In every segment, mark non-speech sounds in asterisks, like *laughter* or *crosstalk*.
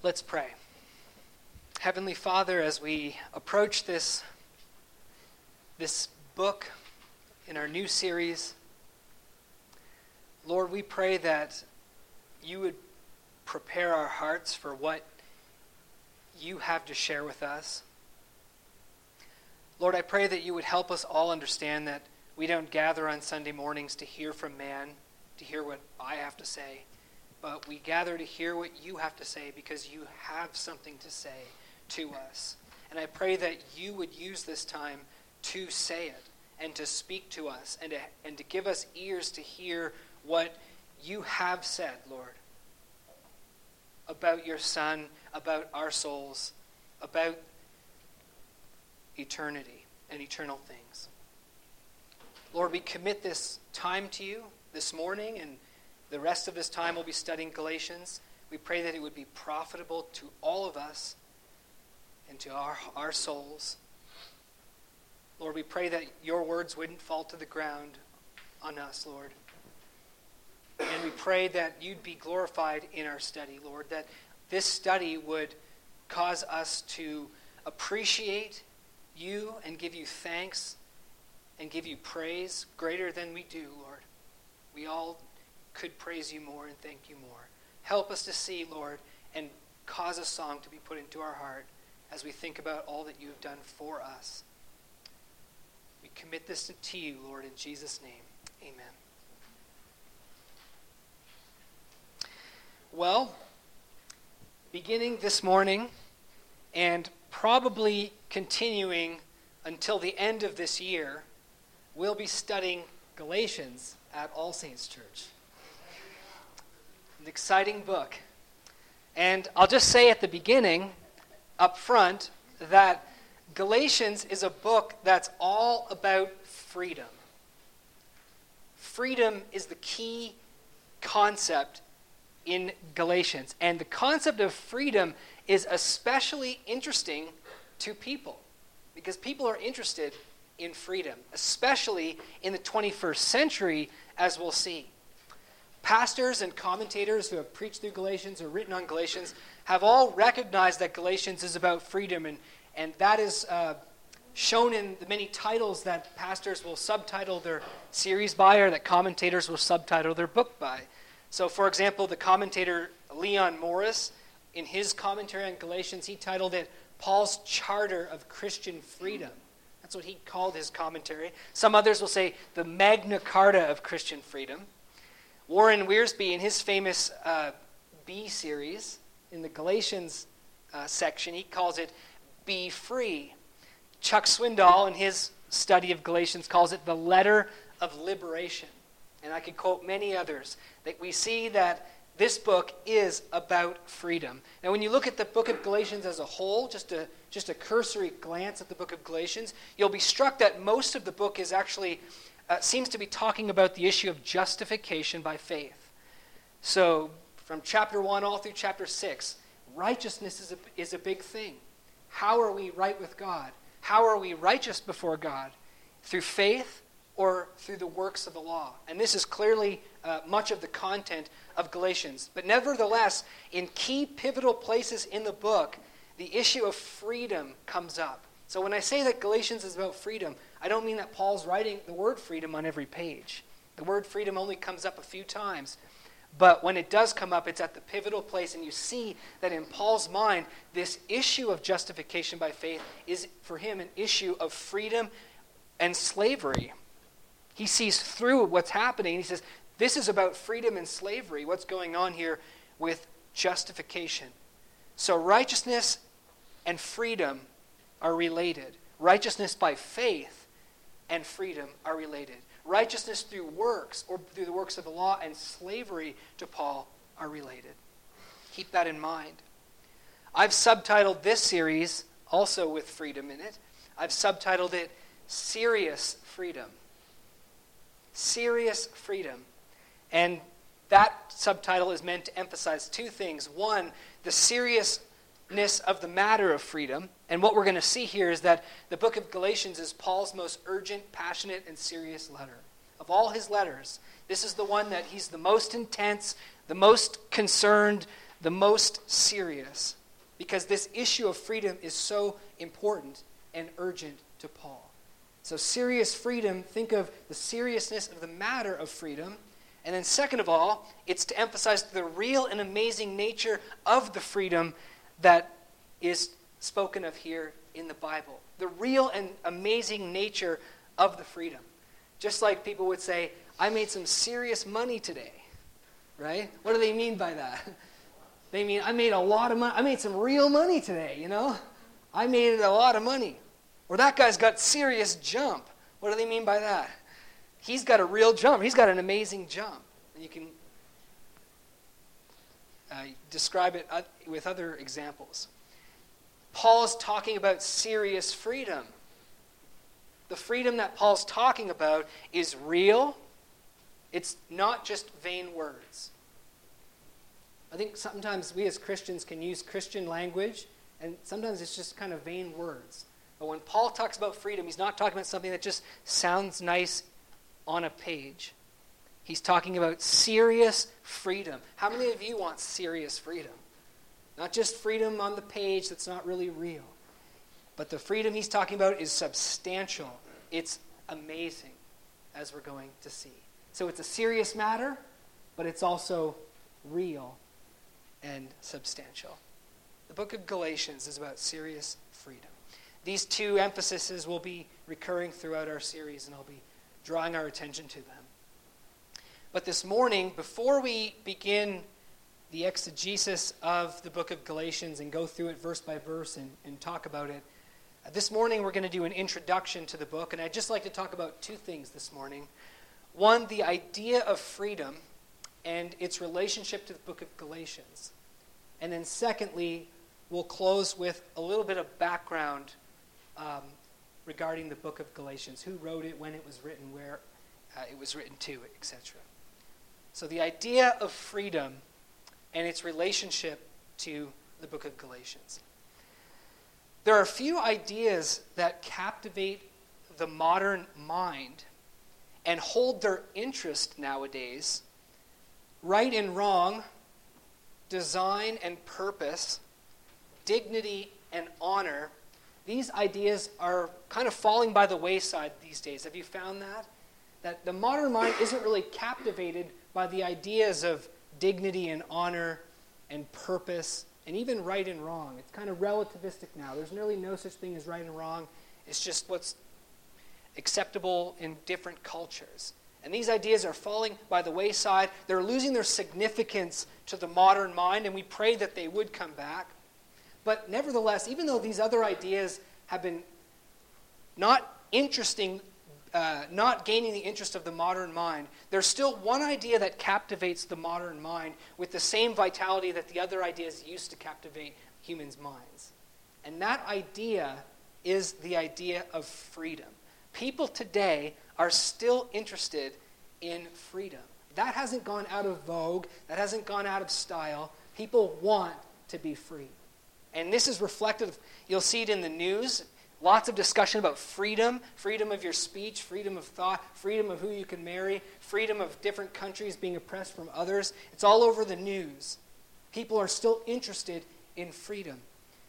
Let's pray. Heavenly Father, as we approach this, this book in our new series, Lord, we pray that you would prepare our hearts for what you have to share with us. Lord, I pray that you would help us all understand that we don't gather on Sunday mornings to hear from man, to hear what I have to say, but we gather to hear what you have to say because you have something to say to us. And I pray that you would use this time to say it and to speak to us and to, and to give us ears to hear what you have said, Lord, about your Son, about our souls, about eternity and eternal things. Lord, we commit this time to you this morning, and the rest of this time we'll be studying Galatians. We pray that it would be profitable to all of us and to our, our souls. Lord, we pray that your words wouldn't fall to the ground on us, Lord. And we pray that you'd be glorified in our study, Lord, that this study would cause us to appreciate you and give you thanks and give you praise greater than we do, Lord. We all could praise you more and thank you more. Help us to see, Lord, and cause a song to be put into our heart as we think about all that you have done for us. We commit this to you, Lord, in Jesus' name. Amen. Well, beginning this morning and probably continuing until the end of this year, we'll be studying Galatians at All Saints Church. An exciting book. And I'll just say at the beginning, up front, that Galatians is a book that's all about freedom. Freedom is the key concept in Galatians. And the concept of freedom is especially interesting to people because people are interested in freedom, especially in the 21st century, as we'll see. Pastors and commentators who have preached through Galatians or written on Galatians have all recognized that Galatians is about freedom, and, and that is uh, shown in the many titles that pastors will subtitle their series by or that commentators will subtitle their book by. So, for example, the commentator Leon Morris, in his commentary on Galatians, he titled it Paul's Charter of Christian Freedom. That's what he called his commentary. Some others will say the Magna Carta of Christian Freedom. Warren Wiersbe, in his famous uh, Be series, in the Galatians uh, section, he calls it Be Free. Chuck Swindoll, in his study of Galatians, calls it the letter of liberation. And I could quote many others that we see that this book is about freedom. Now, when you look at the book of Galatians as a whole, just a, just a cursory glance at the book of Galatians, you'll be struck that most of the book is actually, uh, seems to be talking about the issue of justification by faith. So, from chapter 1 all through chapter 6, righteousness is a, is a big thing. How are we right with God? How are we righteous before God? Through faith or through the works of the law. And this is clearly uh, much of the content of Galatians. But nevertheless, in key pivotal places in the book, the issue of freedom comes up. So when I say that Galatians is about freedom, I don't mean that Paul's writing the word freedom on every page. The word freedom only comes up a few times. But when it does come up, it's at the pivotal place, and you see that in Paul's mind, this issue of justification by faith is for him an issue of freedom and slavery. He sees through what's happening. He says, This is about freedom and slavery. What's going on here with justification? So, righteousness and freedom are related. Righteousness by faith and freedom are related. Righteousness through works or through the works of the law and slavery to Paul are related. Keep that in mind. I've subtitled this series, also with freedom in it, I've subtitled it Serious Freedom serious freedom. And that subtitle is meant to emphasize two things. One, the seriousness of the matter of freedom. And what we're going to see here is that the book of Galatians is Paul's most urgent, passionate, and serious letter. Of all his letters, this is the one that he's the most intense, the most concerned, the most serious because this issue of freedom is so important and urgent to Paul. So, serious freedom, think of the seriousness of the matter of freedom. And then, second of all, it's to emphasize the real and amazing nature of the freedom that is spoken of here in the Bible. The real and amazing nature of the freedom. Just like people would say, I made some serious money today, right? What do they mean by that? *laughs* They mean, I made a lot of money. I made some real money today, you know? I made a lot of money. Or that guy's got serious jump. What do they mean by that? He's got a real jump. He's got an amazing jump. And you can uh, describe it with other examples. Paul's talking about serious freedom. The freedom that Paul's talking about is real, it's not just vain words. I think sometimes we as Christians can use Christian language, and sometimes it's just kind of vain words. But when Paul talks about freedom, he's not talking about something that just sounds nice on a page. He's talking about serious freedom. How many of you want serious freedom? Not just freedom on the page that's not really real. But the freedom he's talking about is substantial. It's amazing, as we're going to see. So it's a serious matter, but it's also real and substantial. The book of Galatians is about serious freedom. These two emphases will be recurring throughout our series, and I'll be drawing our attention to them. But this morning, before we begin the exegesis of the book of Galatians and go through it verse by verse and, and talk about it, uh, this morning we're going to do an introduction to the book, and I'd just like to talk about two things this morning. One, the idea of freedom and its relationship to the book of Galatians. And then, secondly, we'll close with a little bit of background um, regarding the book of Galatians who wrote it, when it was written, where uh, it was written to, etc. So, the idea of freedom and its relationship to the book of Galatians. There are a few ideas that captivate the modern mind and hold their interest nowadays right and wrong, design and purpose, dignity and honor, these ideas are kind of falling by the wayside these days. Have you found that? That the modern mind isn't really captivated by the ideas of dignity and honor and purpose and even right and wrong. It's kind of relativistic now. There's nearly no such thing as right and wrong. It's just what's acceptable in different cultures. And these ideas are falling by the wayside. They're losing their significance to the modern mind, and we pray that they would come back. But nevertheless, even though these other ideas have been not interesting, uh, not gaining the interest of the modern mind, there's still one idea that captivates the modern mind with the same vitality that the other ideas used to captivate humans' minds. And that idea is the idea of freedom. People today are still interested in freedom. That hasn't gone out of vogue, that hasn't gone out of style. People want to be free. And this is reflective, you'll see it in the news. Lots of discussion about freedom freedom of your speech, freedom of thought, freedom of who you can marry, freedom of different countries being oppressed from others. It's all over the news. People are still interested in freedom.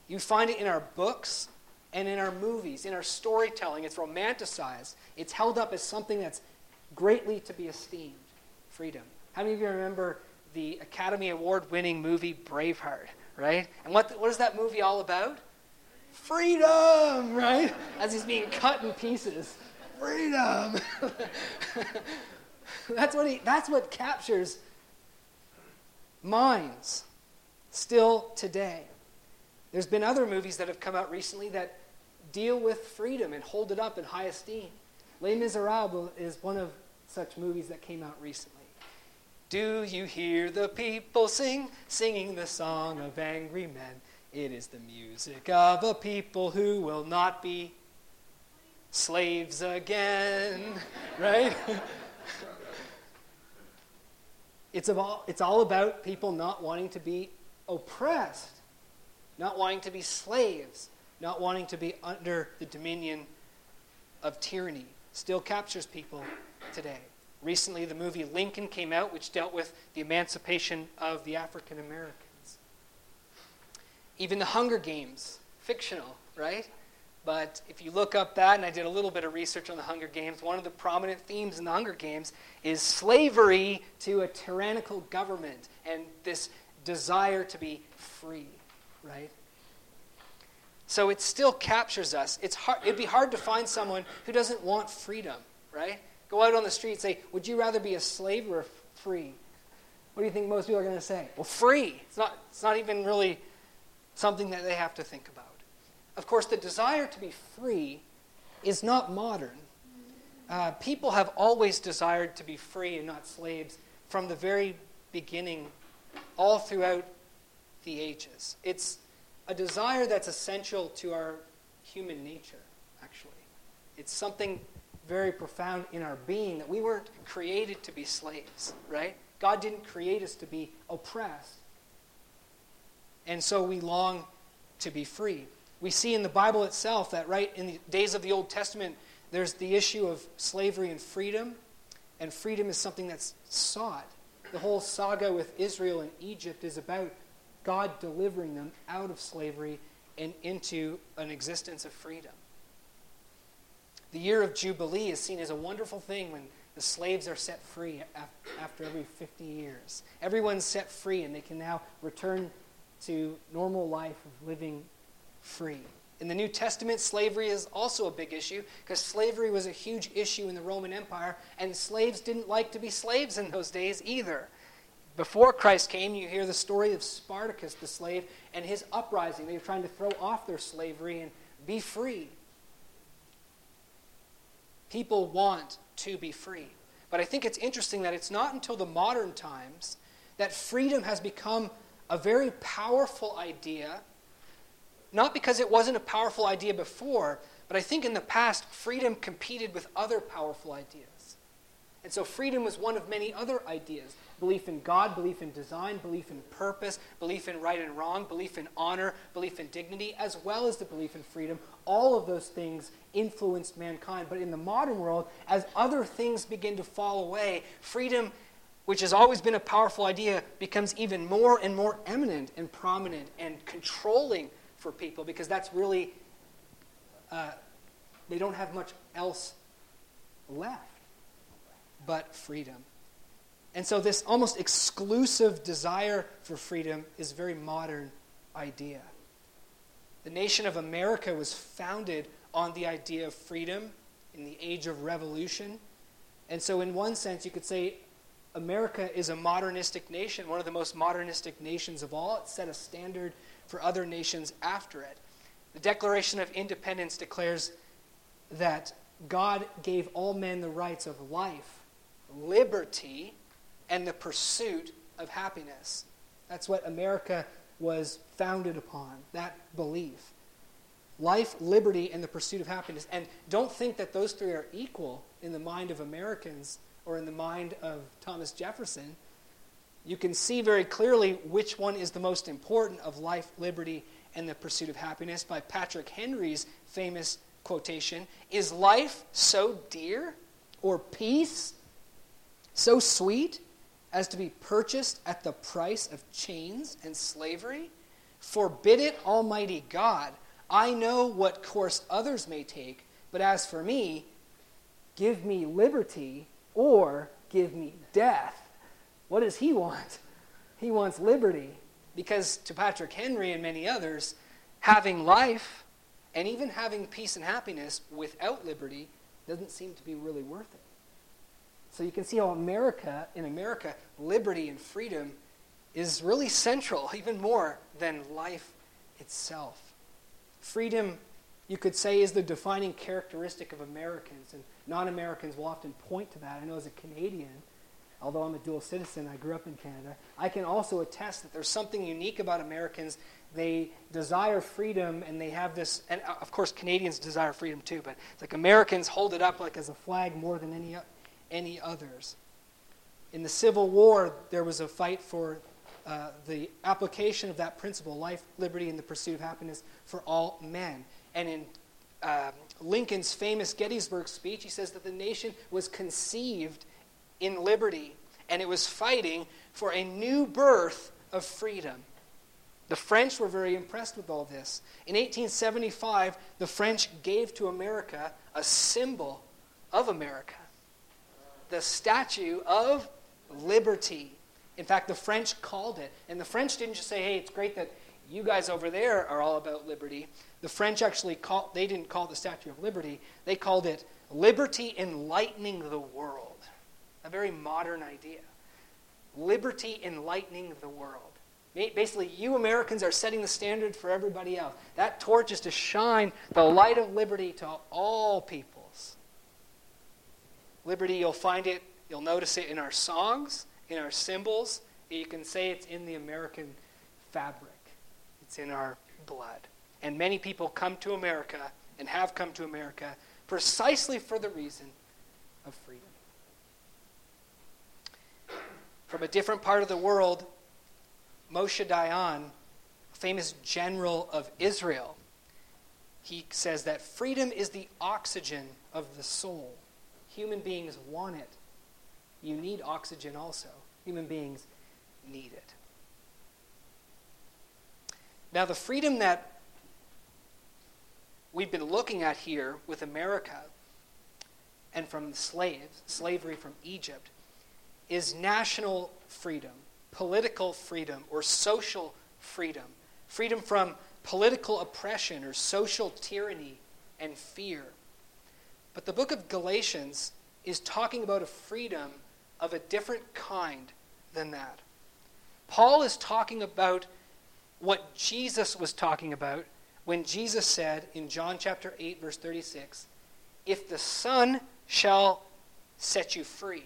You find it in our books, and in our movies, in our storytelling. It's romanticized, it's held up as something that's greatly to be esteemed freedom. How many of you remember the Academy Award winning movie Braveheart, right? And what, what is that movie all about? Freedom, right? As he's being cut in pieces. Freedom. *laughs* that's, what he, that's what captures minds still today. There's been other movies that have come out recently that deal with freedom and hold it up in high esteem. Les Miserables is one of such movies that came out recently. Do you hear the people sing, singing the song of angry men? It is the music of a people who will not be slaves again, *laughs* right? *laughs* it's, all, it's all about people not wanting to be oppressed not wanting to be slaves, not wanting to be under the dominion of tyranny, still captures people today. Recently, the movie Lincoln came out, which dealt with the emancipation of the African Americans. Even the Hunger Games, fictional, right? But if you look up that, and I did a little bit of research on the Hunger Games, one of the prominent themes in the Hunger Games is slavery to a tyrannical government and this desire to be free, right? So it still captures us. It's hard, it'd be hard to find someone who doesn't want freedom, right? Go out on the street and say, Would you rather be a slave or free? What do you think most people are going to say? Well, free. It's not, it's not even really something that they have to think about. Of course, the desire to be free is not modern. Uh, people have always desired to be free and not slaves from the very beginning, all throughout the ages. It's a desire that's essential to our human nature, actually. It's something very profound in our being that we weren't created to be slaves, right? God didn't create us to be oppressed. And so we long to be free. We see in the Bible itself that, right, in the days of the Old Testament, there's the issue of slavery and freedom, and freedom is something that's sought. The whole saga with Israel and Egypt is about God delivering them out of slavery and into an existence of freedom. The year of Jubilee is seen as a wonderful thing when the slaves are set free after every 50 years. Everyone's set free and they can now return to normal life of living free. In the New Testament, slavery is also a big issue because slavery was a huge issue in the Roman Empire, and slaves didn't like to be slaves in those days either. Before Christ came, you hear the story of Spartacus, the slave, and his uprising. They were trying to throw off their slavery and be free. People want to be free. But I think it's interesting that it's not until the modern times that freedom has become a very powerful idea not because it wasn't a powerful idea before, but I think in the past, freedom competed with other powerful ideas. And so freedom was one of many other ideas belief in God, belief in design, belief in purpose, belief in right and wrong, belief in honor, belief in dignity, as well as the belief in freedom. All of those things influenced mankind. But in the modern world, as other things begin to fall away, freedom, which has always been a powerful idea, becomes even more and more eminent and prominent and controlling for people because that's really, uh, they don't have much else left but freedom. And so, this almost exclusive desire for freedom is a very modern idea. The nation of America was founded on the idea of freedom in the age of revolution. And so, in one sense, you could say America is a modernistic nation, one of the most modernistic nations of all. It set a standard for other nations after it. The Declaration of Independence declares that God gave all men the rights of life, liberty, and the pursuit of happiness. That's what America was founded upon, that belief. Life, liberty, and the pursuit of happiness. And don't think that those three are equal in the mind of Americans or in the mind of Thomas Jefferson you can see very clearly which one is the most important of life, liberty, and the pursuit of happiness by Patrick Henry's famous quotation Is life so dear, or peace so sweet, as to be purchased at the price of chains and slavery? Forbid it, Almighty God. I know what course others may take, but as for me, give me liberty or give me death. What does he want? He wants liberty. Because to Patrick Henry and many others, having life and even having peace and happiness without liberty doesn't seem to be really worth it. So you can see how America, in America, liberty and freedom is really central, *laughs* even more than life itself. Freedom, you could say, is the defining characteristic of Americans, and non Americans will often point to that. I know as a Canadian, although I'm a dual citizen, I grew up in Canada, I can also attest that there's something unique about Americans. They desire freedom and they have this, and uh, of course, Canadians desire freedom too, but it's like Americans hold it up like as a flag more than any, any others. In the Civil War, there was a fight for uh, the application of that principle life, liberty, and the pursuit of happiness for all men. And in uh, Lincoln's famous Gettysburg speech, he says that the nation was conceived in liberty, and it was fighting for a new birth of freedom. The French were very impressed with all this. In 1875, the French gave to America a symbol of America the Statue of Liberty. In fact, the French called it. And the French didn't just say, hey, it's great that you guys over there are all about liberty. The French actually called, they didn't call the Statue of Liberty, they called it Liberty Enlightening the World. A very modern idea. Liberty enlightening the world. Basically, you Americans are setting the standard for everybody else. That torch is to shine the light of liberty to all peoples. Liberty, you'll find it, you'll notice it in our songs, in our symbols. You can say it's in the American fabric, it's in our blood. And many people come to America and have come to America precisely for the reason of freedom. From a different part of the world, Moshe Dayan, a famous general of Israel, he says that freedom is the oxygen of the soul. Human beings want it. You need oxygen also. Human beings need it. Now, the freedom that we've been looking at here with America and from slaves, slavery from Egypt, is national freedom political freedom or social freedom, freedom from political oppression or social tyranny and fear. But the book of Galatians is talking about a freedom of a different kind than that. Paul is talking about what Jesus was talking about when Jesus said in John chapter 8, verse 36, If the Son shall set you free,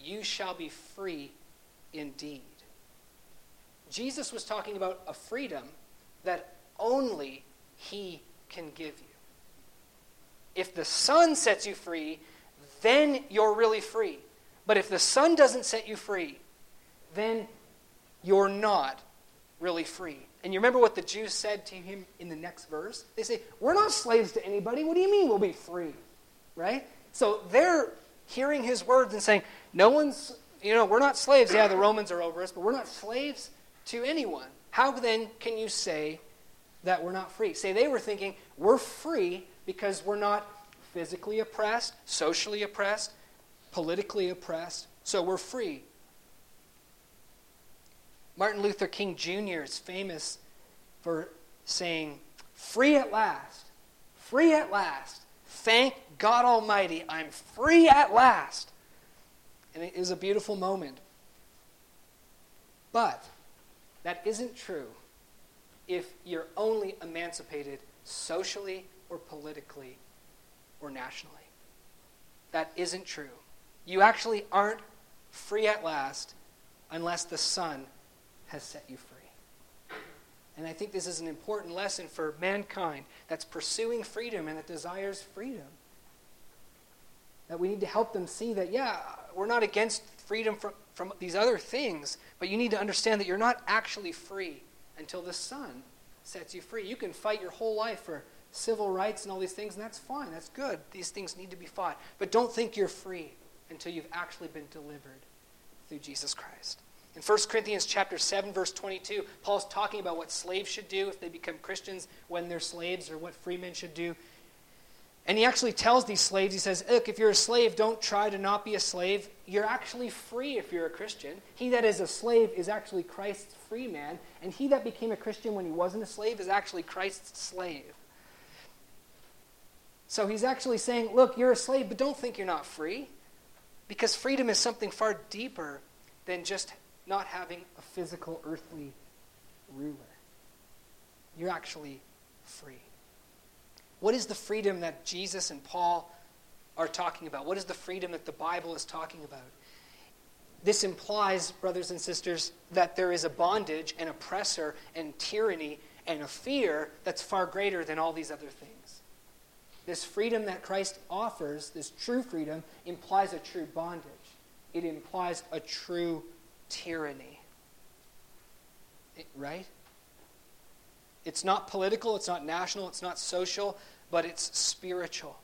you shall be free indeed. Jesus was talking about a freedom that only He can give you. If the Son sets you free, then you're really free. But if the Son doesn't set you free, then you're not really free. And you remember what the Jews said to him in the next verse? They say, We're not slaves to anybody. What do you mean we'll be free? Right? So they're hearing his words and saying, No one's you know, we're not slaves. Yeah, the Romans are over us, but we're not slaves to anyone. How then can you say that we're not free? Say they were thinking we're free because we're not physically oppressed, socially oppressed, politically oppressed, so we're free. Martin Luther King Jr. is famous for saying, Free at last, free at last. Thank God Almighty, I'm free at last. And it is a beautiful moment. But that isn't true if you're only emancipated socially or politically or nationally. That isn't true. You actually aren't free at last unless the Son has set you free. And I think this is an important lesson for mankind that's pursuing freedom and that desires freedom. That we need to help them see that, yeah, we're not against freedom from, from these other things, but you need to understand that you're not actually free until the Son sets you free. You can fight your whole life for civil rights and all these things, and that's fine. That's good. These things need to be fought. But don't think you're free until you've actually been delivered through Jesus Christ. In 1 Corinthians chapter 7 verse 22, Paul's talking about what slaves should do if they become Christians when they're slaves or what free men should do. And he actually tells these slaves, he says, Look, if you're a slave, don't try to not be a slave. You're actually free if you're a Christian. He that is a slave is actually Christ's free man. And he that became a Christian when he wasn't a slave is actually Christ's slave. So he's actually saying, Look, you're a slave, but don't think you're not free. Because freedom is something far deeper than just not having a physical, earthly ruler. You're actually free. What is the freedom that Jesus and Paul are talking about? What is the freedom that the Bible is talking about? This implies, brothers and sisters, that there is a bondage, an oppressor, and tyranny, and a fear that's far greater than all these other things. This freedom that Christ offers, this true freedom, implies a true bondage. It implies a true tyranny. It, right? It's not political, it's not national, it's not social, but it's spiritual.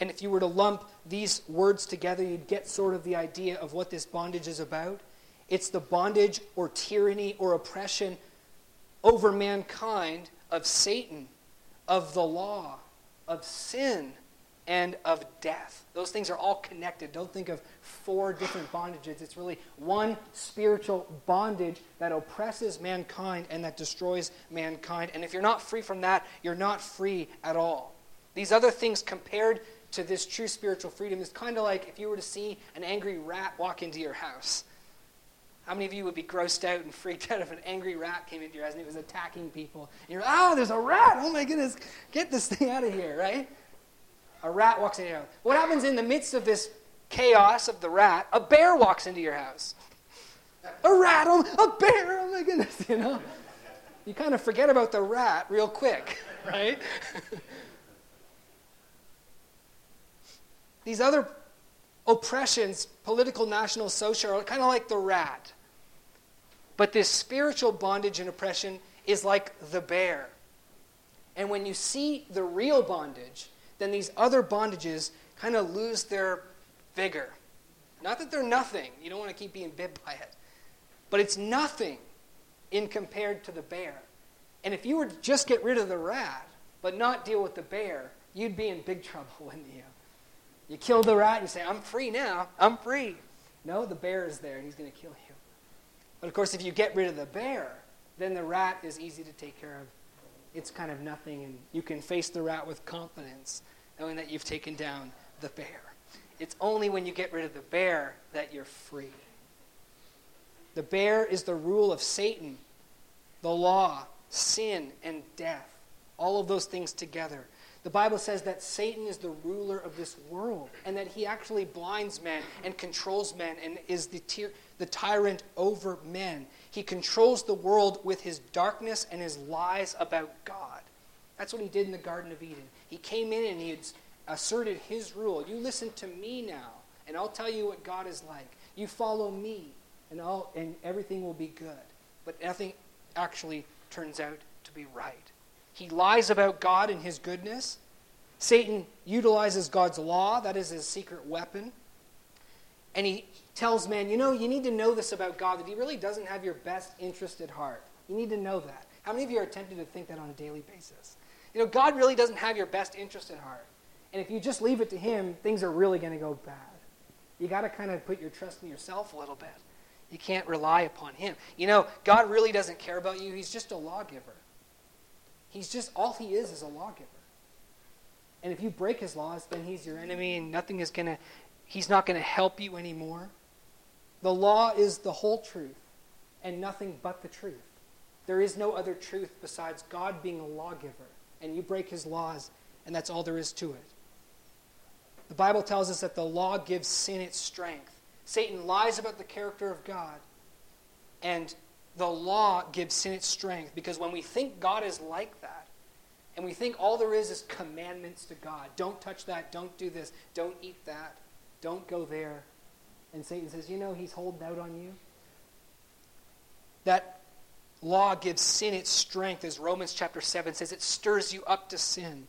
And if you were to lump these words together, you'd get sort of the idea of what this bondage is about. It's the bondage or tyranny or oppression over mankind of Satan, of the law, of sin, and of death. Those things are all connected. Don't think of four different bondages. It's really one spiritual bondage that oppresses mankind and that destroys mankind. And if you're not free from that, you're not free at all. These other things compared to this true spiritual freedom is kind of like if you were to see an angry rat walk into your house. How many of you would be grossed out and freaked *laughs* out if an angry rat came into your house and it was attacking people? And you're, oh, there's a rat. Oh my goodness, get this thing out of here, right? A rat walks into your house. What happens in the midst of this chaos of the rat? A bear walks into your house. A rat, oh, a bear, oh my goodness, you know? You kind of forget about the rat real quick, *laughs* right? These other oppressions, political, national, social, are kind of like the rat. But this spiritual bondage and oppression is like the bear. And when you see the real bondage, then these other bondages kind of lose their vigor. Not that they're nothing, you don't want to keep being bit by it, but it's nothing in compared to the bear. And if you were to just get rid of the rat, but not deal with the bear, you'd be in big trouble, *laughs* wouldn't you? You kill the rat and you say, I'm free now. I'm free. No, the bear is there and he's going to kill you. But of course, if you get rid of the bear, then the rat is easy to take care of. It's kind of nothing, and you can face the rat with confidence, knowing that you've taken down the bear. It's only when you get rid of the bear that you're free. The bear is the rule of Satan, the law, sin, and death. All of those things together. The Bible says that Satan is the ruler of this world and that he actually blinds men and controls men and is the, the tyrant over men. He controls the world with his darkness and his lies about God. That's what he did in the Garden of Eden. He came in and he asserted his rule. You listen to me now, and I'll tell you what God is like. You follow me, and, all, and everything will be good. But nothing actually turns out to be right. He lies about God and his goodness. Satan utilizes God's law, that is his secret weapon. And he tells man, you know, you need to know this about God, that he really doesn't have your best interest at heart. You need to know that. How many of you are tempted to think that on a daily basis? You know, God really doesn't have your best interest at heart. And if you just leave it to him, things are really going to go bad. You got to kind of put your trust in yourself a little bit. You can't rely upon him. You know, God really doesn't care about you. He's just a lawgiver. He's just, all he is is a lawgiver. And if you break his laws, then he's your enemy and nothing is going to, he's not going to help you anymore. The law is the whole truth and nothing but the truth. There is no other truth besides God being a lawgiver. And you break his laws, and that's all there is to it. The Bible tells us that the law gives sin its strength. Satan lies about the character of God, and the law gives sin its strength because when we think God is like that, and we think all there is is commandments to God don't touch that, don't do this, don't eat that, don't go there. And Satan says, You know, he's holding out on you. That law gives sin its strength, as Romans chapter 7 says, it stirs you up to sin.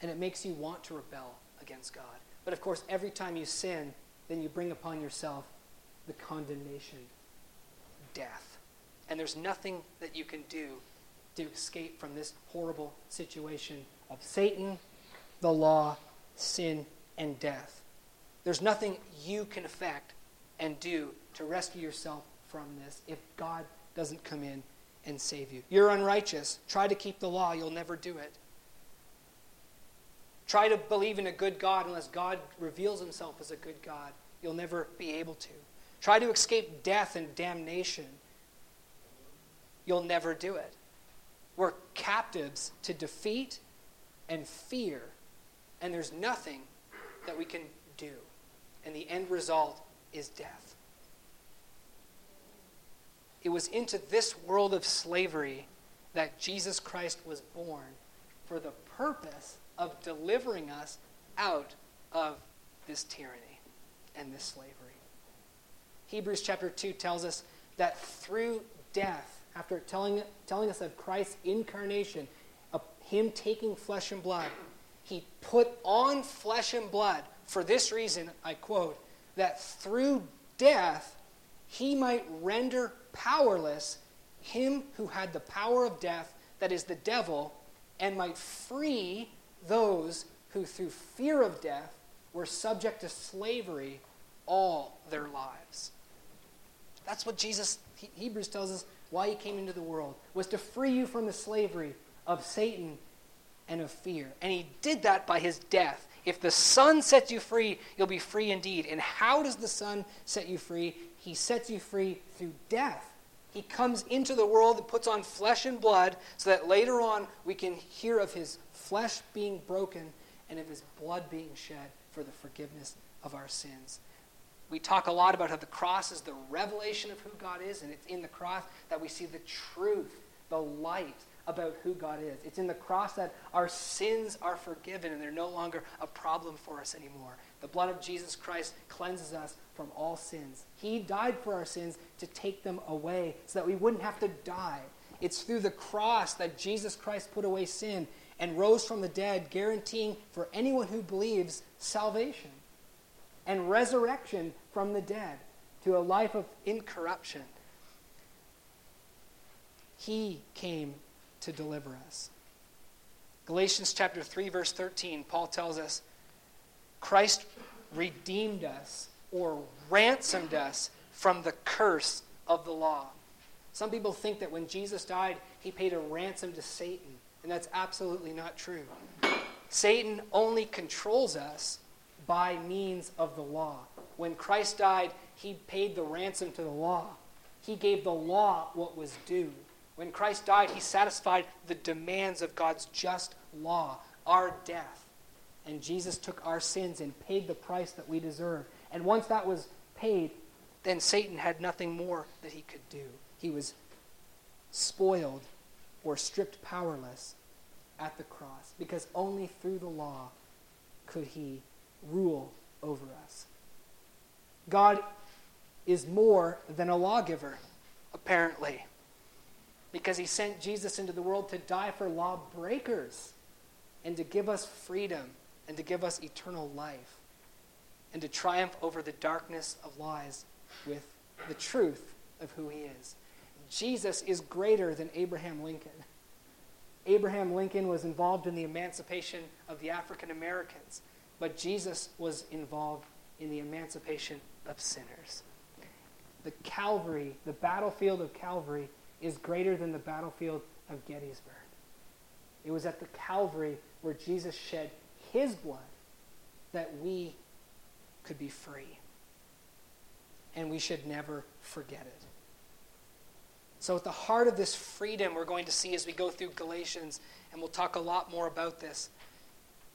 And it makes you want to rebel against God. But of course, every time you sin, then you bring upon yourself the condemnation death. And there's nothing that you can do to escape from this horrible situation of Satan, the law, sin, and death. There's nothing you can affect and do to rescue yourself from this if God doesn't come in and save you. You're unrighteous. Try to keep the law, you'll never do it. Try to believe in a good God unless God reveals himself as a good God. You'll never be able to. Try to escape death and damnation. You'll never do it. We're captives to defeat and fear, and there's nothing that we can do. And the end result is death. It was into this world of slavery that Jesus Christ was born for the purpose of delivering us out of this tyranny and this slavery. Hebrews chapter 2 tells us that through death, after telling, telling us of Christ's incarnation, of him taking flesh and blood, he put on flesh and blood for this reason, I quote, that through death he might render powerless him who had the power of death, that is the devil, and might free those who through fear of death were subject to slavery all their lives. That's what Jesus, Hebrews tells us why he came into the world, was to free you from the slavery of Satan and of fear. And he did that by his death. If the Son sets you free, you'll be free indeed. And how does the Son set you free? He sets you free through death. He comes into the world and puts on flesh and blood so that later on we can hear of his flesh being broken and of his blood being shed for the forgiveness of our sins. We talk a lot about how the cross is the revelation of who God is, and it's in the cross that we see the truth, the light about who God is. It's in the cross that our sins are forgiven and they're no longer a problem for us anymore. The blood of Jesus Christ cleanses us from all sins. He died for our sins to take them away so that we wouldn't have to die. It's through the cross that Jesus Christ put away sin and rose from the dead, guaranteeing for anyone who believes salvation and resurrection from the dead to a life of incorruption. He came to deliver us. Galatians chapter 3 verse 13 Paul tells us Christ redeemed us or ransomed us from the curse of the law. Some people think that when Jesus died, he paid a ransom to Satan, and that's absolutely not true. Satan only controls us by means of the law. When Christ died, he paid the ransom to the law. He gave the law what was due. When Christ died, he satisfied the demands of God's just law, our death. And Jesus took our sins and paid the price that we deserve. And once that was paid, then Satan had nothing more that he could do. He was spoiled or stripped powerless at the cross because only through the law could he rule over us. God is more than a lawgiver, apparently, because he sent Jesus into the world to die for lawbreakers and to give us freedom and to give us eternal life and to triumph over the darkness of lies with the truth of who he is. Jesus is greater than Abraham Lincoln. Abraham Lincoln was involved in the emancipation of the African Americans, but Jesus was involved in the emancipation of sinners. The Calvary, the battlefield of Calvary, is greater than the battlefield of Gettysburg. It was at the Calvary where Jesus shed his blood that we could be free. And we should never forget it. So, at the heart of this freedom we're going to see as we go through Galatians, and we'll talk a lot more about this,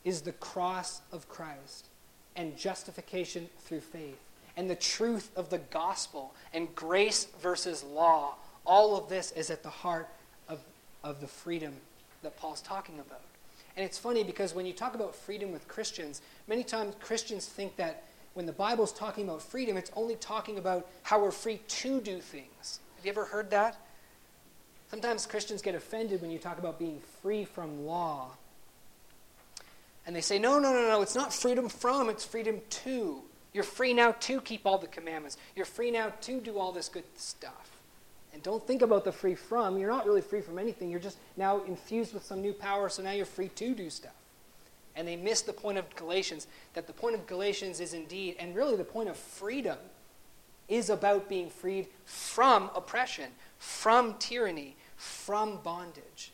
is the cross of Christ and justification through faith and the truth of the gospel and grace versus law. All of this is at the heart of, of the freedom that Paul's talking about. And it's funny because when you talk about freedom with Christians, many times Christians think that when the Bible's talking about freedom, it's only talking about how we're free to do things. Have you ever heard that? Sometimes Christians get offended when you talk about being free from law. And they say, no, no, no, no, it's not freedom from, it's freedom to. You're free now to keep all the commandments. You're free now to do all this good stuff. And don't think about the free from. You're not really free from anything. You're just now infused with some new power, so now you're free to do stuff. And they miss the point of Galatians, that the point of Galatians is indeed, and really the point of freedom, is about being freed from oppression, from tyranny, from bondage.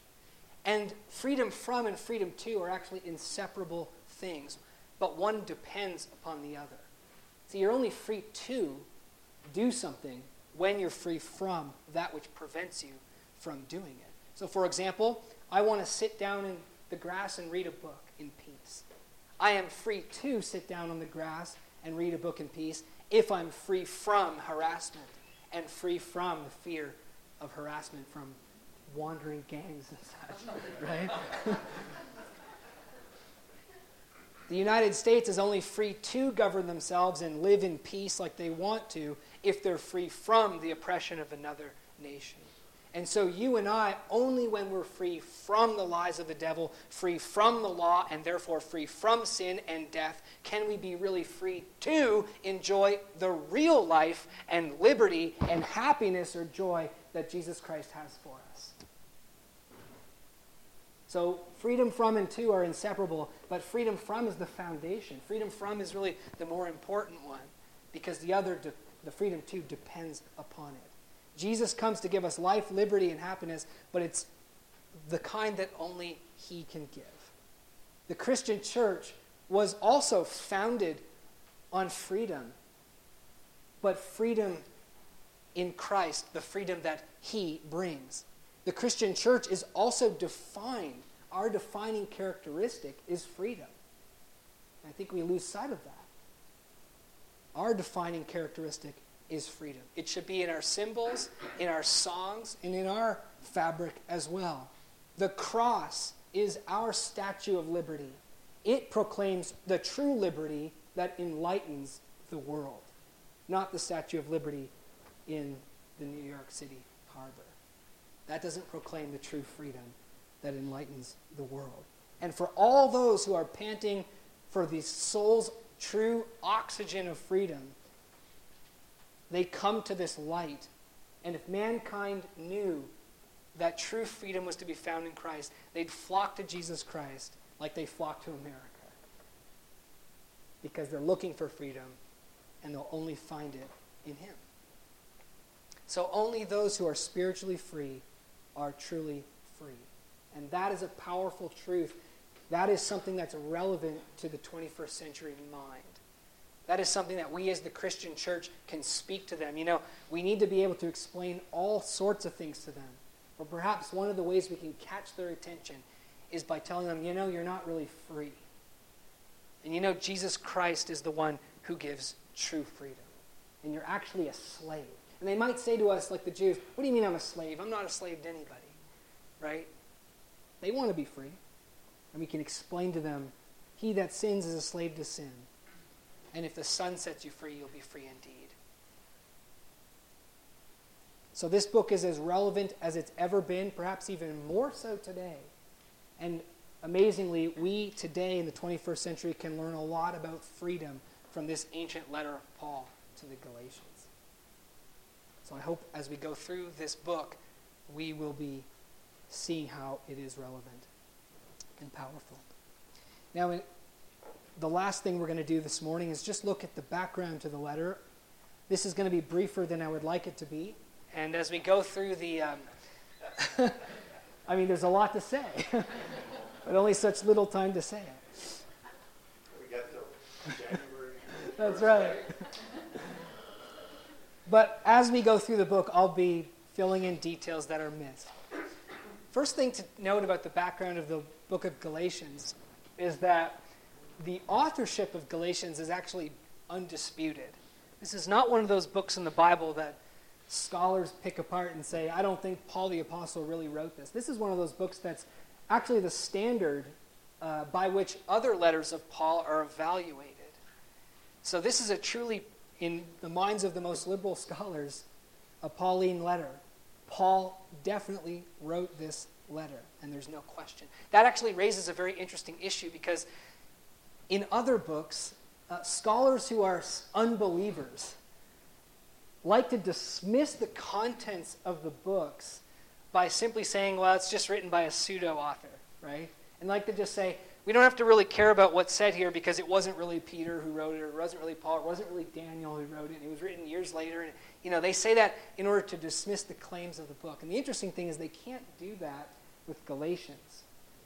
And freedom from and freedom to are actually inseparable things, but one depends upon the other. So you're only free to do something when you're free from that which prevents you from doing it. So, for example, I want to sit down in the grass and read a book in peace. I am free to sit down on the grass and read a book in peace if I'm free from harassment and free from the fear of harassment from wandering gangs and such, *laughs* right? *laughs* the United States is only free to govern themselves and live in peace like they want to if they're free from the oppression of another nation. And so, you and I, only when we're free from the lies of the devil, free from the law, and therefore free from sin and death, can we be really free to enjoy the real life and liberty and happiness or joy that Jesus Christ has for us. So, freedom from and to are inseparable, but freedom from is the foundation. Freedom from is really the more important one because the other, the freedom to, depends upon it. Jesus comes to give us life, liberty, and happiness, but it's the kind that only He can give. The Christian church was also founded on freedom, but freedom in Christ, the freedom that He brings. The Christian church is also defined. Our defining characteristic is freedom. I think we lose sight of that. Our defining characteristic is freedom. It should be in our symbols, in our songs, and in our fabric as well. The cross is our statue of liberty. It proclaims the true liberty that enlightens the world, not the Statue of Liberty in the New York City harbor. That doesn't proclaim the true freedom that enlightens the world. And for all those who are panting for the soul's true oxygen of freedom, they come to this light. And if mankind knew that true freedom was to be found in Christ, they'd flock to Jesus Christ like they flock to America. Because they're looking for freedom and they'll only find it in Him. So only those who are spiritually free are truly free. And that is a powerful truth. That is something that's relevant to the 21st century mind. That is something that we as the Christian church can speak to them. You know, we need to be able to explain all sorts of things to them. Or perhaps one of the ways we can catch their attention is by telling them, you know, you're not really free. And you know, Jesus Christ is the one who gives true freedom. And you're actually a slave. And they might say to us, like the Jews, what do you mean I'm a slave? I'm not a slave to anybody. Right? They want to be free. And we can explain to them, he that sins is a slave to sin. And if the Son sets you free, you'll be free indeed. So this book is as relevant as it's ever been, perhaps even more so today. And amazingly, we today in the 21st century can learn a lot about freedom from this ancient letter of Paul to the Galatians. So I hope as we go through this book, we will be seeing how it is relevant and powerful. Now, the last thing we're going to do this morning is just look at the background to the letter. This is going to be briefer than I would like it to be. And as we go through the. Um, *laughs* I mean, there's a lot to say, *laughs* but only such little time to say it. We got till January. *laughs* That's right. But as we go through the book, I'll be filling in details that are missed. First thing to note about the background of the book of Galatians is that the authorship of Galatians is actually undisputed. This is not one of those books in the Bible that scholars pick apart and say, I don't think Paul the Apostle really wrote this. This is one of those books that's actually the standard uh, by which other letters of Paul are evaluated. So this is a truly, in the minds of the most liberal scholars, a Pauline letter. Paul definitely wrote this letter, and there's no question. That actually raises a very interesting issue because in other books, uh, scholars who are unbelievers like to dismiss the contents of the books by simply saying, well, it's just written by a pseudo author, right? And like to just say, we don't have to really care about what's said here because it wasn't really Peter who wrote it, or it wasn't really Paul, it wasn't really Daniel who wrote it. It was written years later. And, you know, they say that in order to dismiss the claims of the book. And the interesting thing is they can't do that with Galatians.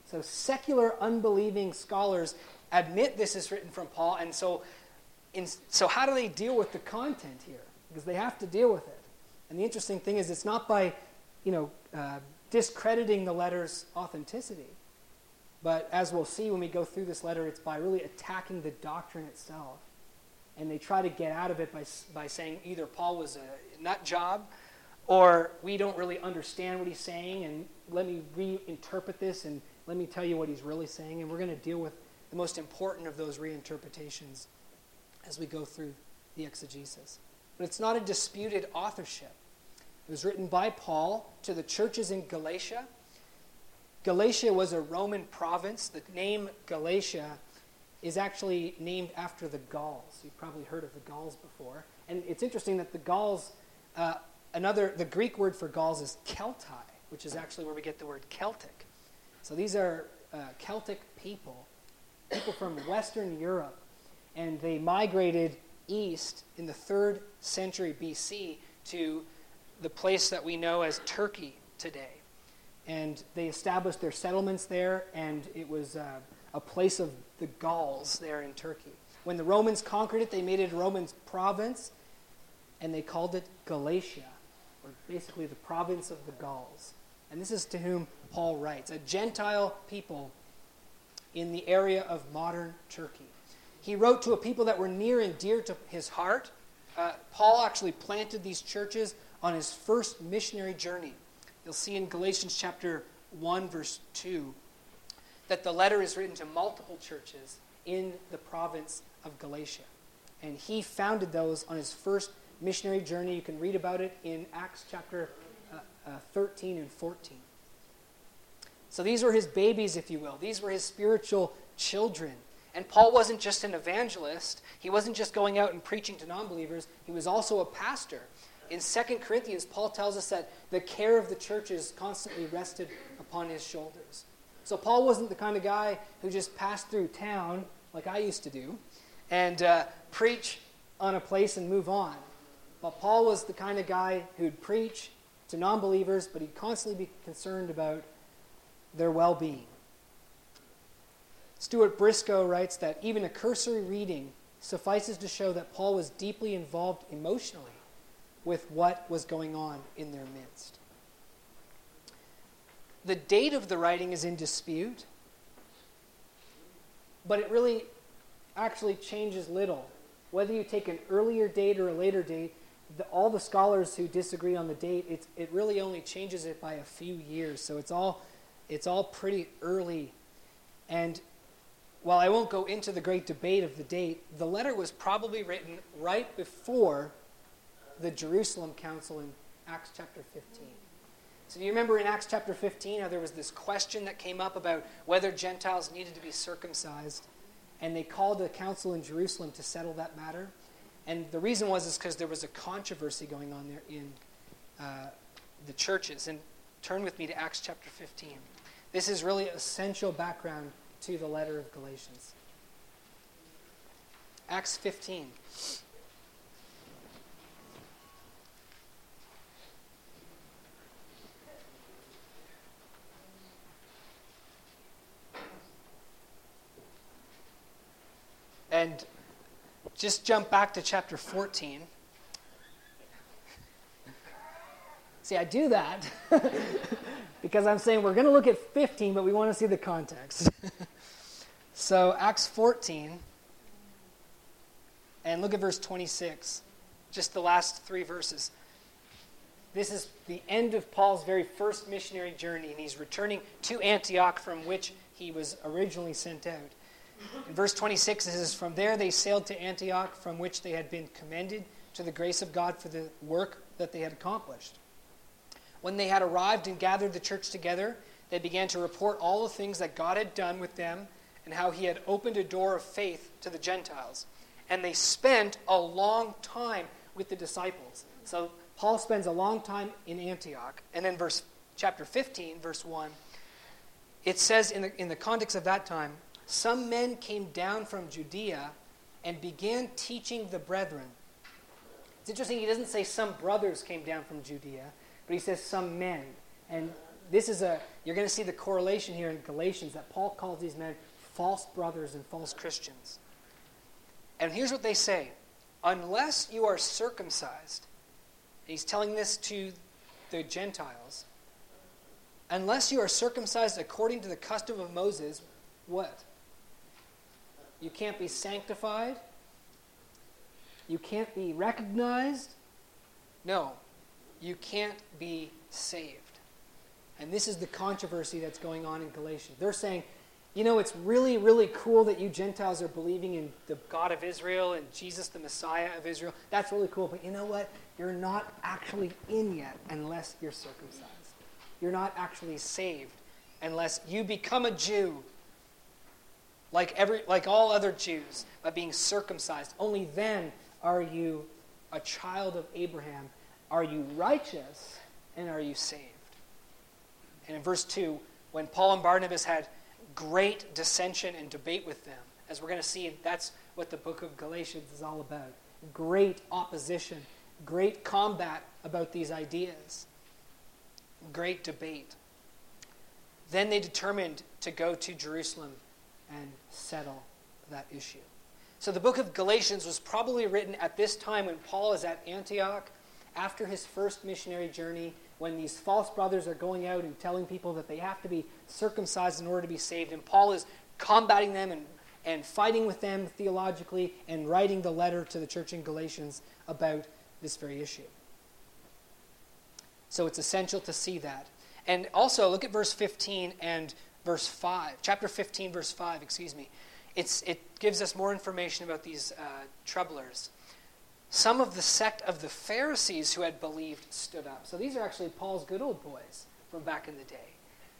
So secular, unbelieving scholars admit this is written from Paul, and so, in, so how do they deal with the content here? Because they have to deal with it. And the interesting thing is, it's not by, you know, uh, discrediting the letter's authenticity, but as we'll see when we go through this letter, it's by really attacking the doctrine itself. And they try to get out of it by, by saying either Paul was a nut job, or we don't really understand what he's saying, and let me reinterpret this and let me tell you what he's really saying. And we're going to deal with the most important of those reinterpretations as we go through the exegesis. But it's not a disputed authorship. It was written by Paul to the churches in Galatia. Galatia was a Roman province. The name Galatia is actually named after the Gauls. You've probably heard of the Gauls before. And it's interesting that the Gauls, uh, another, the Greek word for Gauls is Keltai, which is actually where we get the word Celtic. So these are uh, Celtic people, people from Western Europe, and they migrated east in the third century BC to the place that we know as Turkey today. And they established their settlements there, and it was uh, a place of the Gauls there in Turkey. When the Romans conquered it, they made it a Roman province, and they called it Galatia, or basically the province of the Gauls. And this is to whom Paul writes a Gentile people in the area of modern Turkey. He wrote to a people that were near and dear to his heart. Uh, Paul actually planted these churches on his first missionary journey. You'll see in Galatians chapter 1, verse 2, that the letter is written to multiple churches in the province of Galatia. And he founded those on his first missionary journey. You can read about it in Acts chapter uh, uh, 13 and 14. So these were his babies, if you will. These were his spiritual children. And Paul wasn't just an evangelist, he wasn't just going out and preaching to non believers, he was also a pastor. In 2 Corinthians, Paul tells us that the care of the churches constantly rested upon his shoulders. So Paul wasn't the kind of guy who just passed through town like I used to do and uh, preach on a place and move on. But Paul was the kind of guy who'd preach to non believers, but he'd constantly be concerned about their well being. Stuart Briscoe writes that even a cursory reading suffices to show that Paul was deeply involved emotionally with what was going on in their midst. The date of the writing is in dispute, but it really actually changes little. Whether you take an earlier date or a later date, the, all the scholars who disagree on the date, it really only changes it by a few years. So it's all, it's all pretty early. And while I won't go into the great debate of the date, the letter was probably written right before the Jerusalem Council in Acts chapter 15. So, do you remember in Acts chapter 15 how there was this question that came up about whether Gentiles needed to be circumcised? And they called a council in Jerusalem to settle that matter. And the reason was is because there was a controversy going on there in uh, the churches. And turn with me to Acts chapter 15. This is really essential background to the letter of Galatians. Acts 15. And just jump back to chapter 14. See, I do that *laughs* because I'm saying we're going to look at 15, but we want to see the context. *laughs* so, Acts 14, and look at verse 26, just the last three verses. This is the end of Paul's very first missionary journey, and he's returning to Antioch from which he was originally sent out. In verse 26, it says, From there they sailed to Antioch, from which they had been commended to the grace of God for the work that they had accomplished. When they had arrived and gathered the church together, they began to report all the things that God had done with them and how he had opened a door of faith to the Gentiles. And they spent a long time with the disciples. So Paul spends a long time in Antioch. And then verse chapter 15, verse 1, it says in the, in the context of that time, some men came down from Judea and began teaching the brethren. It's interesting, he doesn't say some brothers came down from Judea but he says some men. And this is a, you're going to see the correlation here in Galatians that Paul calls these men false brothers and false Christians. And here's what they say unless you are circumcised, he's telling this to the Gentiles, unless you are circumcised according to the custom of Moses, what? You can't be sanctified. You can't be recognized. No, you can't be saved. And this is the controversy that's going on in Galatians. They're saying, You know, it's really, really cool that you Gentiles are believing in the God of Israel and Jesus, the Messiah of Israel. That's really cool. But you know what? You're not actually in yet unless you're circumcised. You're not actually saved unless you become a Jew like, every, like all other Jews by being circumcised. Only then are you a child of Abraham. Are you righteous and are you saved? And in verse 2, when Paul and Barnabas had great dissension and debate with them, as we're going to see, that's what the book of Galatians is all about. Great opposition, great combat about these ideas, great debate. Then they determined to go to Jerusalem and settle that issue. So the book of Galatians was probably written at this time when Paul is at Antioch after his first missionary journey, when these false brothers are going out and telling people that they have to be circumcised in order to be saved. And Paul is combating them and, and fighting with them theologically and writing the letter to the church in Galatians about this very issue. So it's essential to see that. And also, look at verse 15 and verse 5. Chapter 15, verse 5, excuse me. It's, it gives us more information about these uh, troublers. Some of the sect of the Pharisees who had believed stood up. So these are actually Paul's good old boys from back in the day.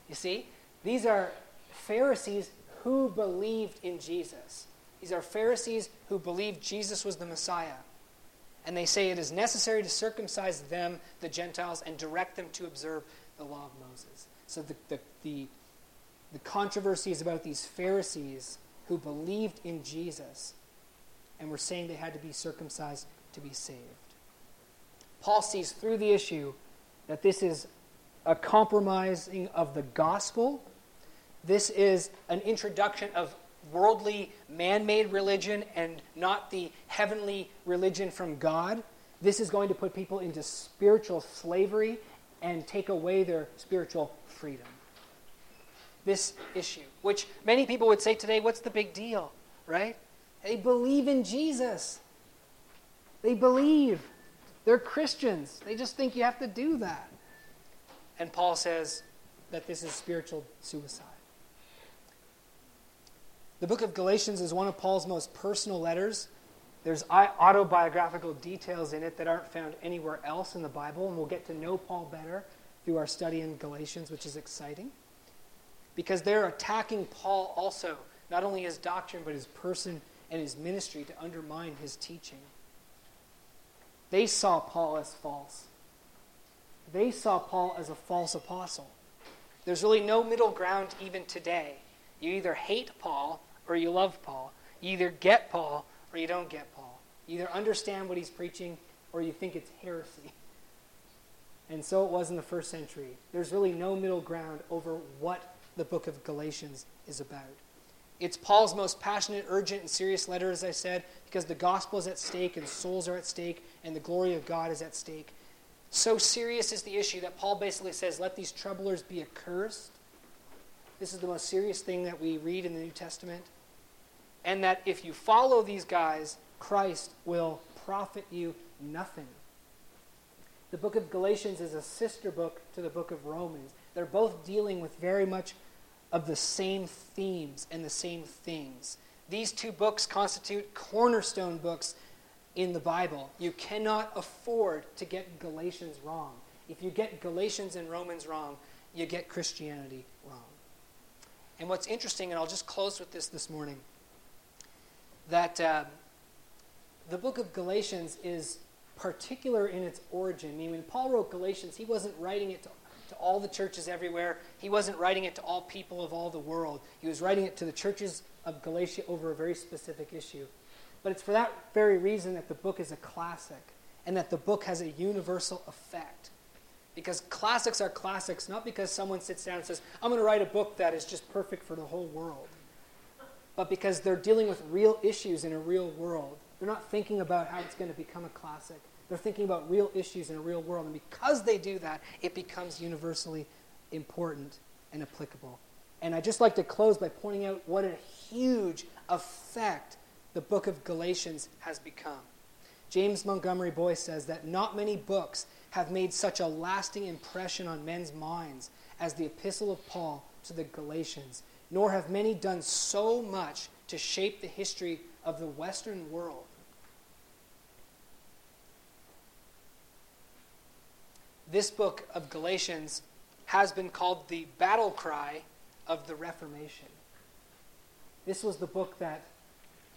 You see? These are Pharisees who believed in Jesus. These are Pharisees who believed Jesus was the Messiah. And they say it is necessary to circumcise them, the Gentiles, and direct them to observe the law of Moses. So the, the, the, the controversy is about these Pharisees who believed in Jesus and were saying they had to be circumcised to be saved. Paul sees through the issue that this is a compromising of the gospel. This is an introduction of worldly, man made religion and not the heavenly religion from God. This is going to put people into spiritual slavery and take away their spiritual freedom. This issue, which many people would say today, what's the big deal, right? They believe in Jesus. They believe. They're Christians. They just think you have to do that. And Paul says that this is spiritual suicide. The book of Galatians is one of Paul's most personal letters. There's autobiographical details in it that aren't found anywhere else in the Bible, and we'll get to know Paul better through our study in Galatians, which is exciting. Because they're attacking Paul also, not only his doctrine, but his person and his ministry to undermine his teaching. They saw Paul as false. They saw Paul as a false apostle. There's really no middle ground even today. You either hate Paul or you love Paul. You either get Paul or you don't get Paul. You either understand what he's preaching or you think it's heresy. And so it was in the first century. There's really no middle ground over what the book of Galatians is about. It's Paul's most passionate, urgent, and serious letter, as I said, because the gospel is at stake and souls are at stake and the glory of God is at stake. So serious is the issue that Paul basically says, let these troublers be accursed. This is the most serious thing that we read in the New Testament and that if you follow these guys, Christ will profit you nothing. The book of Galatians is a sister book to the book of Romans. They're both dealing with very much of the same themes and the same things. These two books constitute cornerstone books in the Bible. You cannot afford to get Galatians wrong. If you get Galatians and Romans wrong, you get Christianity wrong. And what's interesting, and I'll just close with this this morning that uh, the book of Galatians is particular in its origin. I mean, when Paul wrote Galatians, he wasn't writing it to, to all the churches everywhere, he wasn't writing it to all people of all the world. He was writing it to the churches of Galatia over a very specific issue. But it's for that very reason that the book is a classic and that the book has a universal effect. Because classics are classics, not because someone sits down and says, I'm going to write a book that is just perfect for the whole world but because they're dealing with real issues in a real world. They're not thinking about how it's going to become a classic. They're thinking about real issues in a real world. And because they do that, it becomes universally important and applicable. And I'd just like to close by pointing out what a huge effect the book of Galatians has become. James Montgomery Boice says that not many books have made such a lasting impression on men's minds as the epistle of Paul to the Galatians nor have many done so much to shape the history of the Western world. This book of Galatians has been called the battle cry of the Reformation. This was the book that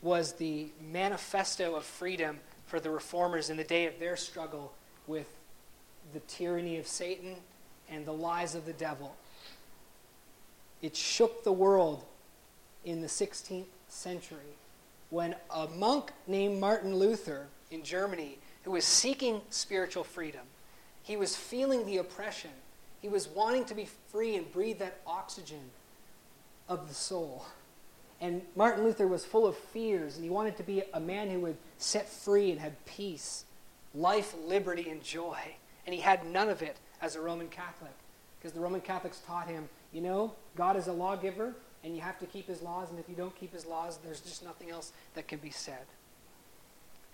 was the manifesto of freedom for the reformers in the day of their struggle with the tyranny of Satan and the lies of the devil. It shook the world in the 16th century when a monk named Martin Luther in Germany, who was seeking spiritual freedom, he was feeling the oppression. He was wanting to be free and breathe that oxygen of the soul. And Martin Luther was full of fears, and he wanted to be a man who would set free and had peace, life, liberty, and joy. And he had none of it as a Roman Catholic, because the Roman Catholics taught him, you know, God is a lawgiver, and you have to keep his laws, and if you don't keep his laws, there's just nothing else that can be said.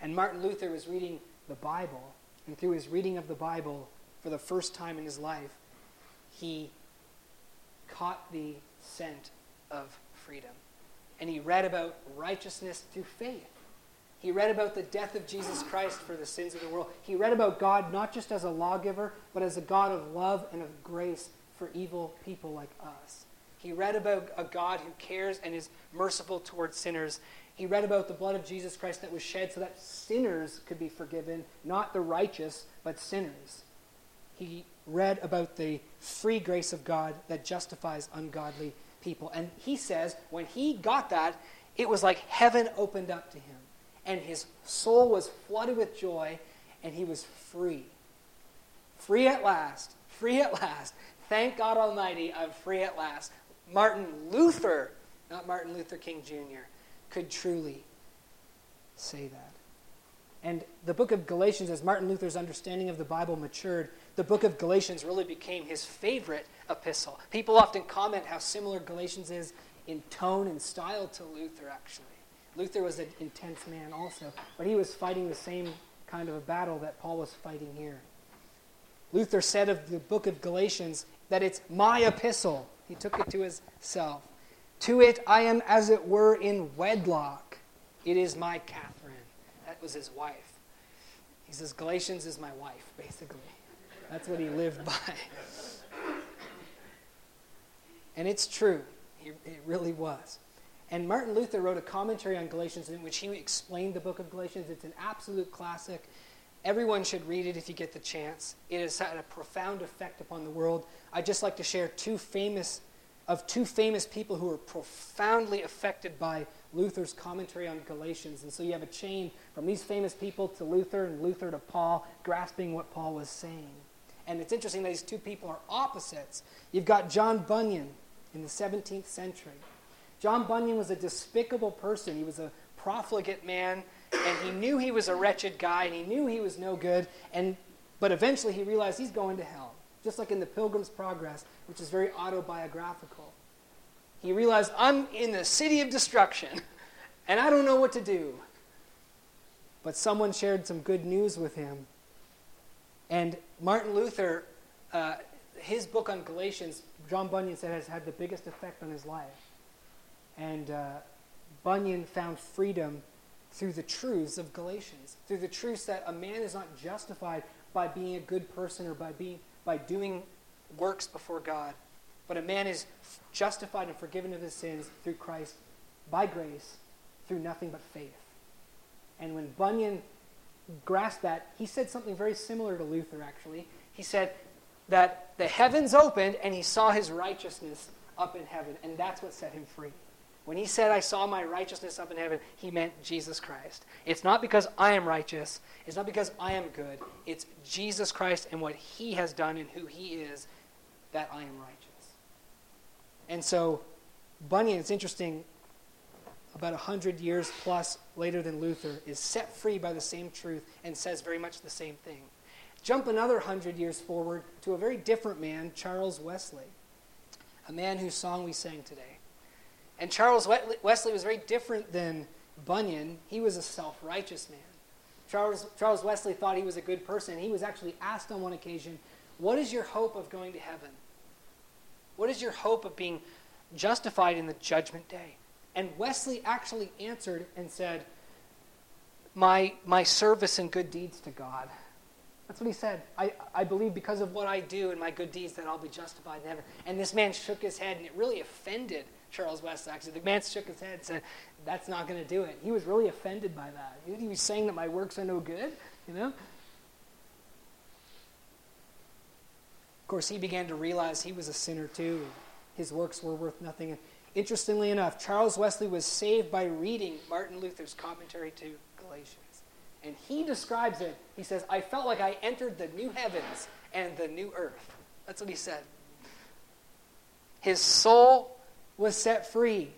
And Martin Luther was reading the Bible, and through his reading of the Bible for the first time in his life, he caught the scent of freedom. And he read about righteousness through faith. He read about the death of Jesus Christ for the sins of the world. He read about God not just as a lawgiver, but as a God of love and of grace for evil people like us. He read about a God who cares and is merciful towards sinners. He read about the blood of Jesus Christ that was shed so that sinners could be forgiven, not the righteous, but sinners. He read about the free grace of God that justifies ungodly people. And he says when he got that, it was like heaven opened up to him. And his soul was flooded with joy, and he was free. Free at last. Free at last. Thank God Almighty, I'm free at last. Martin Luther, not Martin Luther King Jr., could truly say that. And the book of Galatians, as Martin Luther's understanding of the Bible matured, the book of Galatians really became his favorite epistle. People often comment how similar Galatians is in tone and style to Luther, actually. Luther was an intense man also, but he was fighting the same kind of a battle that Paul was fighting here. Luther said of the book of Galatians that it's my epistle. He took it to himself. To it I am, as it were, in wedlock. It is my Catherine. That was his wife. He says, Galatians is my wife, basically. That's what he lived by. *laughs* And it's true. It really was. And Martin Luther wrote a commentary on Galatians in which he explained the book of Galatians. It's an absolute classic. Everyone should read it if you get the chance. It has had a profound effect upon the world. I'd just like to share two famous of two famous people who were profoundly affected by Luther's commentary on Galatians. And so you have a chain from these famous people to Luther and Luther to Paul, grasping what Paul was saying. And it's interesting that these two people are opposites. You've got John Bunyan in the 17th century. John Bunyan was a despicable person. He was a profligate man, and he knew he was a wretched guy, and he knew he was no good. And, but eventually he realized he's going to hell, just like in The Pilgrim's Progress, which is very autobiographical. He realized, I'm in the city of destruction, and I don't know what to do. But someone shared some good news with him. And Martin Luther, uh, his book on Galatians, John Bunyan said, has had the biggest effect on his life. And uh, Bunyan found freedom through the truths of Galatians, through the truths that a man is not justified by being a good person or by, being, by doing works before God, but a man is justified and forgiven of his sins through Christ by grace, through nothing but faith. And when Bunyan grasped that, he said something very similar to Luther, actually. He said that the heavens opened and he saw his righteousness up in heaven, and that's what set him free. When he said, I saw my righteousness up in heaven, he meant Jesus Christ. It's not because I am righteous, it's not because I am good. It's Jesus Christ and what he has done and who he is that I am righteous. And so, Bunyan, it's interesting, about 100 years plus later than Luther, is set free by the same truth and says very much the same thing. Jump another 100 years forward to a very different man, Charles Wesley, a man whose song we sang today. And Charles Wesley was very different than Bunyan. He was a self righteous man. Charles, Charles Wesley thought he was a good person. He was actually asked on one occasion, What is your hope of going to heaven? What is your hope of being justified in the judgment day. And Wesley actually answered and said, My, my service and good deeds to God. That's what he said. I, I believe because of what I do and my good deeds that I'll be justified in heaven. And this man shook his head, and it really offended Charles Wesley. Actually, the man shook his head and said, That's not going to do it. He was really offended by that. He was saying that my works are no good, you know? Of course, he began to realize he was a sinner too. His works were worth nothing. Interestingly enough, Charles Wesley was saved by reading Martin Luther's commentary to Galatians. And he describes it. He says, I felt like I entered the new heavens and the new earth. That's what he said. His soul was set free.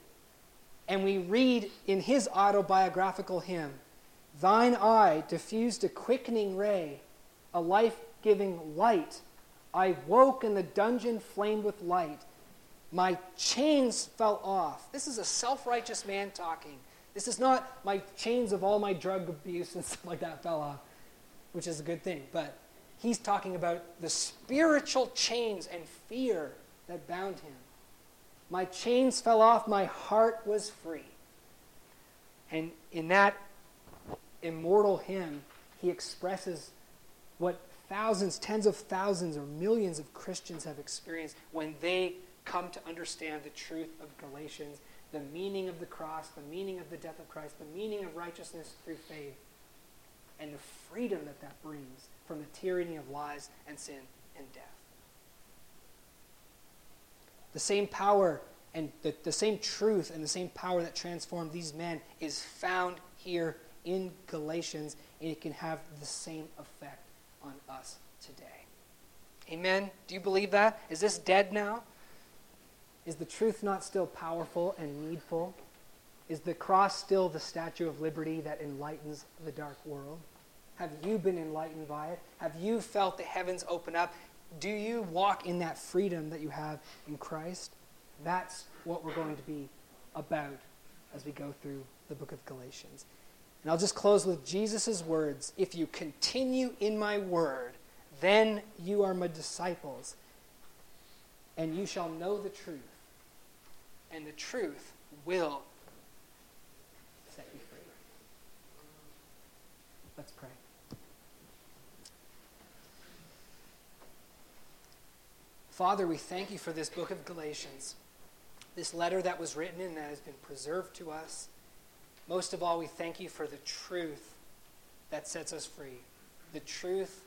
And we read in his autobiographical hymn, Thine eye diffused a quickening ray, a life giving light. I woke and the dungeon flamed with light. My chains fell off. This is a self righteous man talking. This is not my chains of all my drug abuse *laughs* and stuff like that fell off, which is a good thing. But he's talking about the spiritual chains and fear that bound him. My chains fell off, my heart was free. And in that immortal hymn, he expresses what thousands, tens of thousands, or millions of Christians have experienced when they come to understand the truth of Galatians the meaning of the cross, the meaning of the death of Christ, the meaning of righteousness through faith, and the freedom that that brings from the tyranny of lies and sin and death. The same power and the, the same truth and the same power that transformed these men is found here in Galatians, and it can have the same effect on us today. Amen? Do you believe that? Is this dead now? Is the truth not still powerful and needful? Is the cross still the statue of liberty that enlightens the dark world? Have you been enlightened by it? Have you felt the heavens open up? Do you walk in that freedom that you have in Christ? That's what we're going to be about as we go through the book of Galatians. And I'll just close with Jesus' words If you continue in my word, then you are my disciples, and you shall know the truth and the truth will set you free. Let's pray. Father, we thank you for this book of Galatians, this letter that was written and that has been preserved to us. Most of all, we thank you for the truth that sets us free, the truth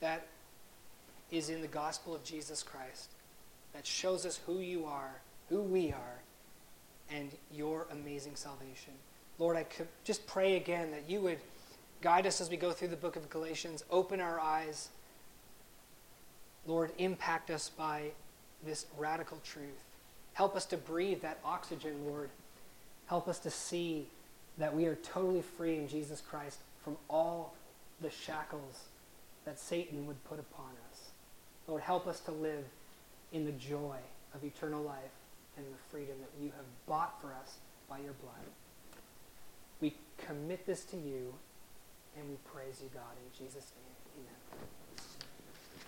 that is in the gospel of Jesus Christ, that shows us who you are who we are and your amazing salvation. Lord, I could just pray again that you would guide us as we go through the book of Galatians, open our eyes. Lord, impact us by this radical truth. Help us to breathe that oxygen, Lord. Help us to see that we are totally free in Jesus Christ from all the shackles that Satan would put upon us. Lord, help us to live in the joy of eternal life and the freedom that you have bought for us by your blood. We commit this to you and we praise you, God. In Jesus' name, amen.